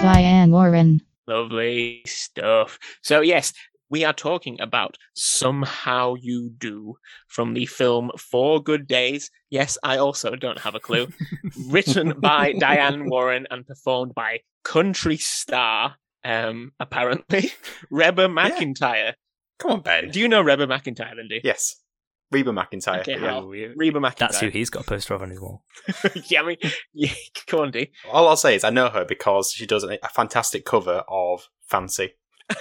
Diane Warren. Lovely stuff. So, yes, we are talking about Somehow You Do from the film Four Good Days. Yes, I also don't have a clue. Written by Diane Warren and performed by country star, um, apparently, Reba McEntire. Come on, Ben. Do you know Reba McEntire, Lindy? Yes. Reba McEntire. Okay, yeah. how- Reba McEntire. That's who he's got a poster of on his wall. yeah, I mean, yeah, come on, D. All I'll say is I know her because she does a, a fantastic cover of Fancy.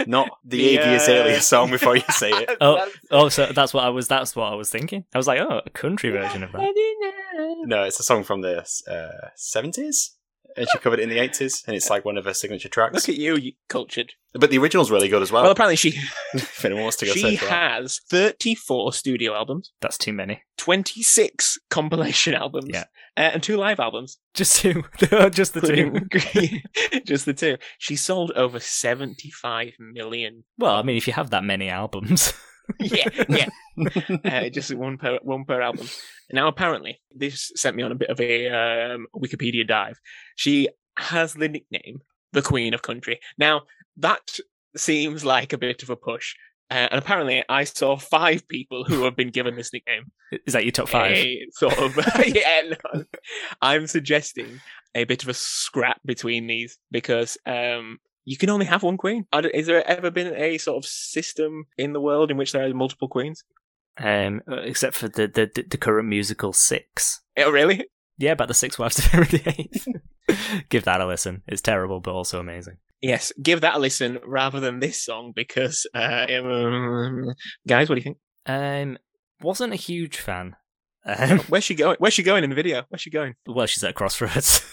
Not the, The, Iggy Azalea uh, song before you say it. Oh, oh, so that's what I was. That's what I was thinking. I was like, oh, a country version of that. No, it's a song from the uh, 70s. And she covered it in the 80s, and it's like one of her signature tracks. Look at you, you cultured. But the original's really good as well. Well, apparently she if anyone wants to go she search for that. has 34 studio albums, That's too many. 26 compilation albums, Yeah. uh, and two live albums, Just two. Just the two. including just the two. She sold over 75 million. Well, I mean, if you have that many albums, yeah, yeah. uh, just one per one per album. Now, apparently, this sent me on a bit of a um, Wikipedia dive. She has the nickname the Queen of Country. Now, that seems like a bit of a push. Uh, and apparently, I saw five people who have been given this nickname. is that your top five? A sort of, yeah. No. I'm suggesting a bit of a scrap between these because um, you can only have one queen. I Is there ever been a sort of system in the world in which there are multiple queens? Um, uh, except for the, the the current musical Six. Oh, really? Yeah, about the Six Wives of Henry VIII. Give that a listen. It's terrible, but also amazing. Yes, give that a listen rather than this song because, uh, um, guys, what do you think? Um, wasn't a huge fan. Um, Where's she going? Where's she going in the video? Where's she going? well, she's at Crossroads.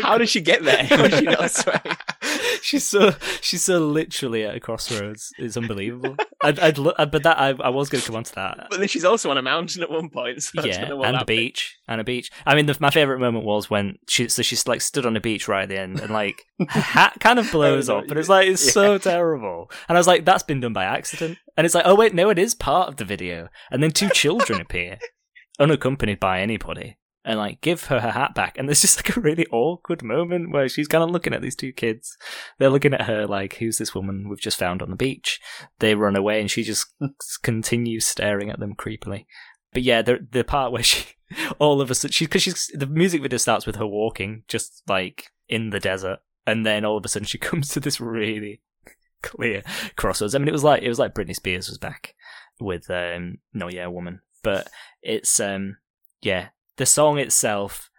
How did she get there? She not? she's so she's so literally at a crossroads. It's unbelievable. I'd, I'd lo- uh, but that I, I was going to come on to that. But then she's also on a mountain at one point. So yeah, and a beach, and a beach. I mean, the, my favorite moment was when she so she's like stood on a beach right at the end, and like her hat kind of blows up, and it's like it's so terrible. And I was like, that's been done by accident. And it's like, oh wait, no, it is part of the video. And then two children appear, unaccompanied by anybody, and like give her her hat back. And there's just like a really awkward moment where she's kind of looking at these two kids. They're looking at her like, who's this woman we've just found on the beach? They run away, and she just continues staring at them creepily. But yeah, the the part where she all of a sudden she because she's the music video starts with her walking just like in the desert, and then all of a sudden she comes to this really clear crossroads. I mean, it was like it was like Britney Spears was back with um No Yeah Woman, but it's um yeah the song itself.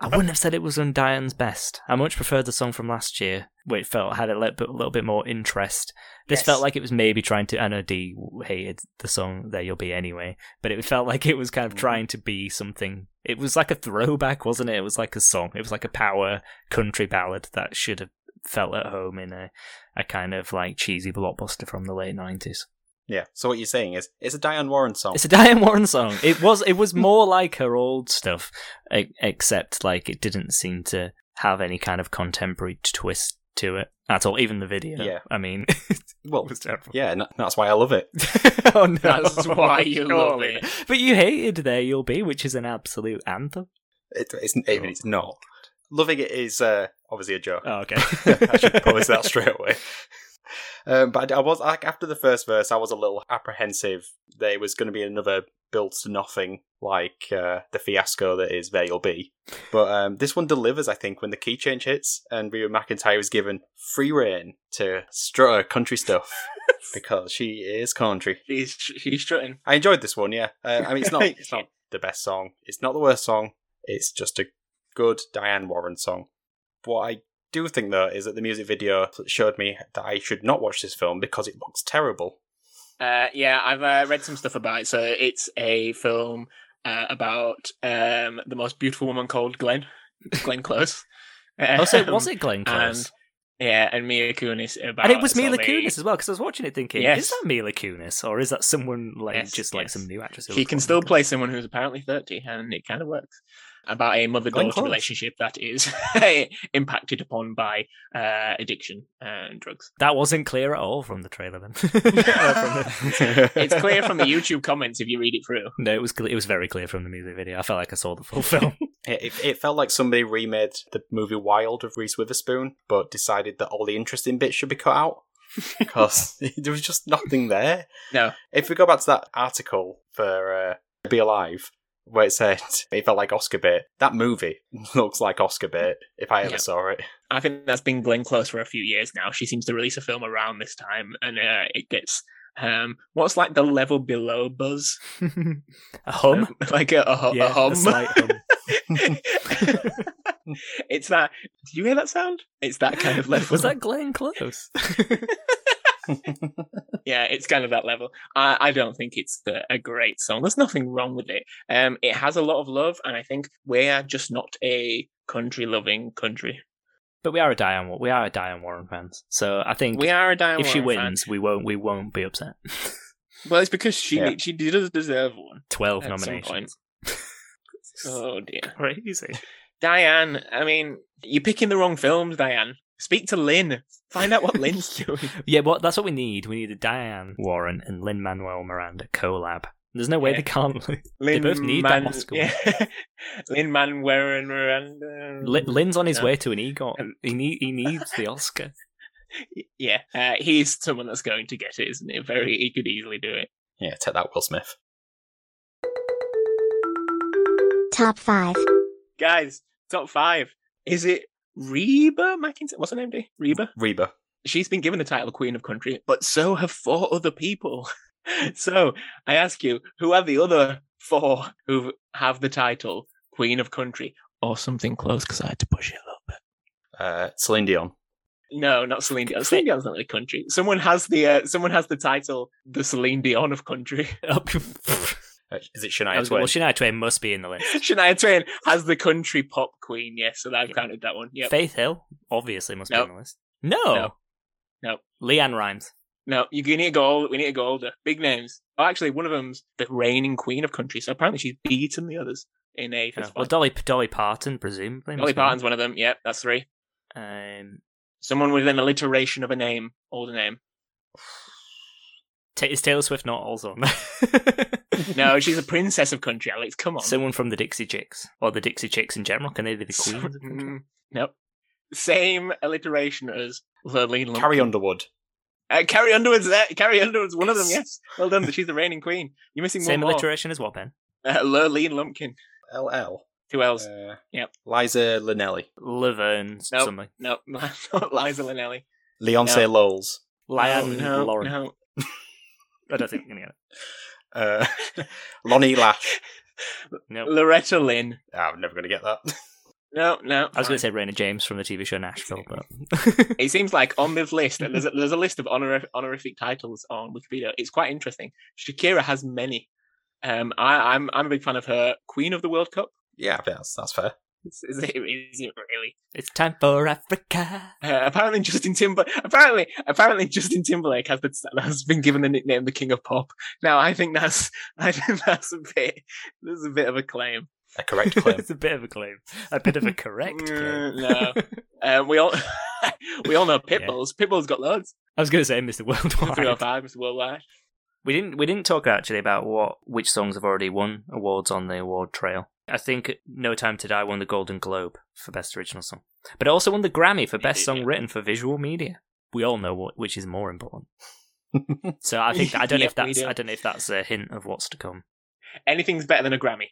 I wouldn't have said it was on Diane's best. I much preferred the song from last year, where it felt had a little little bit more interest. This Yes. felt like it was maybe trying to. I know D hated the song "There You'll Be Anyway," but it felt like it was kind of mm. trying to be something. It was like a throwback, wasn't it? It was like a song. It was like a power country ballad that should have felt at home in a, a kind of like cheesy blockbuster from the late nineties. Yeah. So what you're saying is it's a Diane Warren song. It's a Diane Warren song. It was it was more like her old stuff, e- except like it didn't seem to have any kind of contemporary twist to it at all. Even the video. Yeah. I mean, well, it was terrible. yeah, and that's why I love it. oh no, That's why you love it. But you hated "There You'll Be," which is an absolute anthem. it it's, even it's not. Loving it is uh, obviously a joke. Oh, okay. I should probably say that straight away. Um, but I, I was like after the first verse, I was a little apprehensive that it was going to be another built to nothing like uh, the fiasco that is There You'll Be. But um, this one delivers, I think, when the key change hits and Reba McEntire is given free rein to strut country stuff because she is country. She's she's strutting. I enjoyed this one, yeah. Uh, I mean, it's not it's not the best song. It's not the worst song. It's just a good Diane Warren song. What I do think though is that the music video showed me that I should not watch this film because it looks terrible. Uh, yeah, I've uh, read some stuff about it. So it's a film uh, about um, the most beautiful woman called Glenn, Glenn Close. oh, so was Um, it Glenn Close? And, yeah, and Mila Kunis about. And it was sort Mila Kunis as well, because I was watching it thinking, Yes. is that Mila Kunis, or is that someone like Yes, just like some new actress? who He can still play someone who's apparently 30, and it kind of works. About a mother daughter relationship that is impacted upon by uh, addiction and drugs. That wasn't clear at all from the trailer. Then Or from the- It's clear from the YouTube comments if you read it through. no, it was cle- it was very clear from the music video. I felt like I saw the full film. It, it, it felt like somebody remade the movie Wild of Reese Witherspoon, but decided that all the interesting bits should be cut out because there was just nothing there. No. If we go back to that article for uh, Be Alive, where it said it felt like Oscar bait, that movie looks like Oscar bait if I ever Yeah. saw it. I think that's been Glenn Close for a few years now. She seems to release a film around this time, and uh, it gets um, what's like the level below buzz, a hum. Um, like a, a, hu- yeah, a hum. a slight hum. it's that. Do you hear that sound? It's that kind of level. Was that Glenn Close? yeah, it's kind of that level. I, I don't think it's a, a great song. There's nothing wrong with it. Um, it has a lot of love, and I think we're just not a country-loving country. but we are a Diane. We are a Diane Warren fans, so I think We are a Diane if she Warren fan. wins, we won't. We won't be upset. well, it's because she Yeah. she does deserve one. Twelve nominations. Oh dear, Crazy. Diane. I mean, you're picking the wrong films, Diane. Speak to Lin. Find out what Lin's doing. Yeah, well, that's what we need. We need a Diane Warren and Lin Manuel Miranda collab. There's no way Yeah. they can't. Lin both need that Oscar. Yeah. Lin Manuel and Miranda. Lin- Lin's on his No. way to an EGOT. Um, He need, he needs the Oscar. Yeah, uh, he's someone that's going to get it, isn't he? Very, he could easily do it. Yeah, take that, Will Smith. Top 5. Guys, top five. Is it Reba McEntire? What's her name, D? Reba? Reba. She's been given the title of Queen of Country, but so have four other people. so I ask you, who are the other four who have the title Queen of Country? Or something close, because I had to push it a little bit. Uh, Celine Dion. No, not Celine Dion. Celine Dion's not really country. Someone has the uh, someone has the title the Celine Dion of country. Uh, is it Shania was- Twain? well, Shania Twain must be in the list. Shania Twain has the country pop queen. Yes, so I've counted that one. Yep. Faith Hill obviously must Nope. be on the list. No. No. Nope. LeAnn Rimes. No, you need to go. We need to go older. Big names. Oh, actually, one of them's the reigning queen of country. So apparently, she's beaten the others in a Yeah, well. Dolly Dolly Parton presumably. Dolly. Parton's one of them. Yep, that's three. Um, Someone with an alliteration of a name, older name. Ta- is Taylor Swift not also? No, she's a princess of country. Alex, come on. Someone from the Dixie Chicks or the Dixie Chicks in general. Can they be the queens? of? Mm, nope. Same alliteration as Lurleen Lumpkin. Carrie Underwood. Uh, Carrie Underwood's there. Carrie Underwood's one of them. Yes, well done. She's the reigning queen. You're missing Same one more. Same alliteration as what, Ben? Uh, Lurleen Lumpkin. LL. Two L's. Uh, Yep. Liza Linnelly. Laverne Nope. something. No, not Liza Linnelly. Leonce No. Lowles. Liane no, Lauren. No. I don't think you're gonna get it. Uh, Lonnie Lash. it. No. Loretta Lynn. Ah, I'm never going to get that. No, no. I was going to say Rayna Jaymes from the TV show Nashville, but It seems like on this list, there's a, there's a list of honor, honorific titles on Wikipedia. It's quite interesting. Shakira has many. Um, I, I'm I'm a big fan of her Queen of the World Cup. yeah, I think that's, that's fair. Is, is, it, is it really? it's time for Africa. Uh, apparently, Justin Timber. Apparently, apparently, Justin Timberlake has been has been given the nickname the King of Pop. Now, I think that's I think that's a bit that's a bit of a claim. A correct claim. it's a bit of a claim. A bit of a correct claim. Mm, no. Um, we all we all know Pitbulls. Pitbull's got loads. I was going to say Mr. Three or Worldwide. five, Mr. Worldwide. We didn't. We didn't talk actually about what which songs have already won awards on the award trail. I think No Time to Die won the Golden Globe for Best Original Song, but it also won the Grammy for Best Song. Written for Visual Media. We all know what which is more important. So I think I don't know if Yep, we that's do. I don't know if that's a hint of what's to come. Anything's better than a Grammy.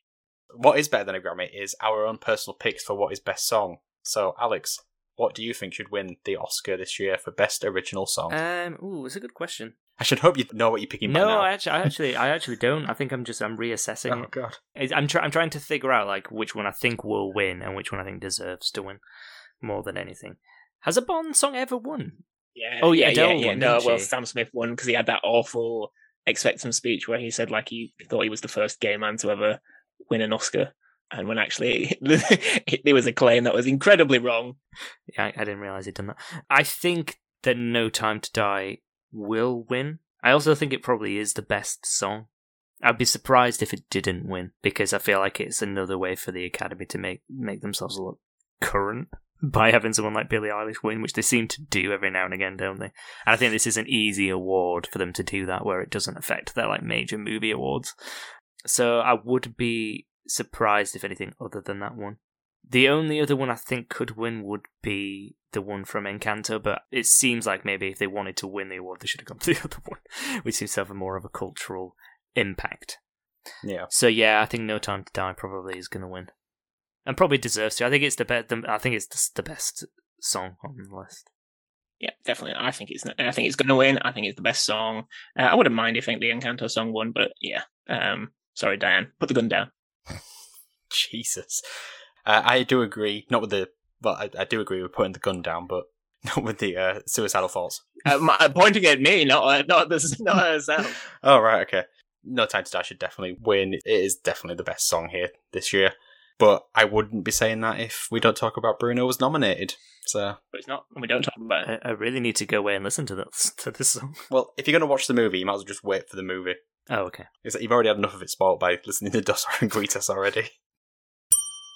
what is better than a Grammy is our own personal picks for what is best song. So, Alex, what do you think should win the Oscar this year for best original song? Um, ooh, it's a good question. I should hope you know what you're picking by No, now. I actually, I actually, I actually don't. I think I'm just I'm reassessing oh it. god. It's- I'm trying. I'm trying to figure out like which one I think will win and which one I think deserves to win more than anything. Has a Bond song ever won? Yeah. Oh, yeah, yeah, Adele yeah. won, No, didn't well, she? Sam Smith won because he had that awful expectant speech where he said like he thought he was the first gay man to ever win an Oscar, and when actually there was a claim that was incredibly wrong. Yeah, I, I didn't realize he'd done that. I think that No Time to Die will win. I also think it probably is the best song. I'd be surprised if it didn't win because I feel like it's another way for the Academy to make make themselves look current by having someone like Billie Eilish win, which they seem to do every now and again, don't they? And I think this is an easy award for them to do that, where it doesn't affect their like major movie awards. So I would be surprised if anything other than that one. The only other one I think could win would be the one from Encanto, but it seems like maybe if they wanted to win the award, they should have gone to the other one, which seems to have a more of a cultural impact. Yeah. So yeah, I think No Time to Die probably is going to win, and probably deserves to. I think it's the best. I think it's the- the best song on the list. Yeah, definitely. I think it's I think it's going to win. I think it's the best song. Uh, I wouldn't mind if I think the Encanto song won, but yeah. Um, sorry, Diane, put the gun down. Jesus. Uh, I do agree. Not with the. Well, I, I do agree with putting the gun down, but not with the uh, suicidal thoughts. Uh, my, uh, pointing at me, not uh, not this, not herself. Oh, right, okay. No Time to Die should definitely win. It is definitely the best song here this year. But I wouldn't be saying that if we don't talk about Bruno was nominated. So, but it's not. and We don't talk about it. I, I really need to go away and listen to this to this song. well, if you're going to watch the movie, you might as well just wait for the movie. Oh, okay. Is that you've already had enough of it spoiled by listening to Dos Oruguitas already.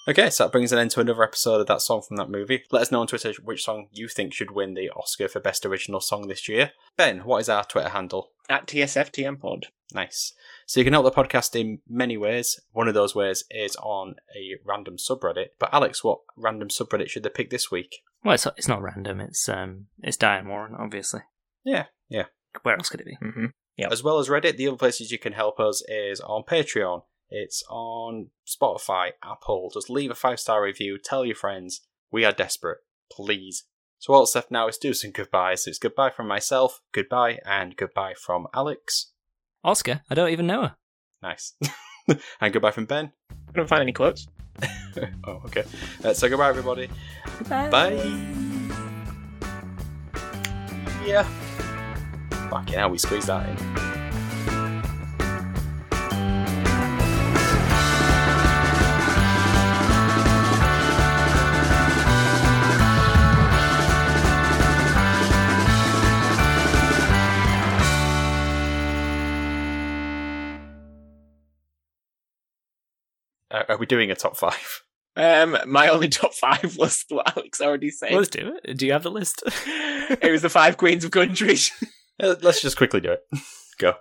Okay, so that brings an end to another episode of that song from that movie. Let us know on Twitter which song you think should win the Oscar for Best Original Song this year. Ben, what is our Twitter handle? At TSFTM Pod. Nice. So you can help the podcast in many ways. One of those ways is on a random subreddit. But Alex, what random subreddit should they pick this week? Well, it's it's not random. It's um it's Diane Warren, obviously. Yeah, yeah. Where else could it be? Mm-hmm. Yep. As well as Reddit, the other places you can help us is on Patreon. It's on Spotify, Apple. Just leave a five star review. Tell your friends. We are desperate. Please. So all that's left now is do some goodbyes. So it's goodbye from myself, goodbye, and goodbye from Alex. Oscar, I don't even know her. Nice. and goodbye from Ben. I don't find any quotes. oh, okay. Uh, so goodbye, everybody. Goodbye. Bye. Yeah. Fucking hell, we squeezed that in. Are we doing a top five? Um, my only top five was what Alex already said. Let's do it. Do you have the list? it was the five queens of countries. Uh, Let's just quickly do it. Go.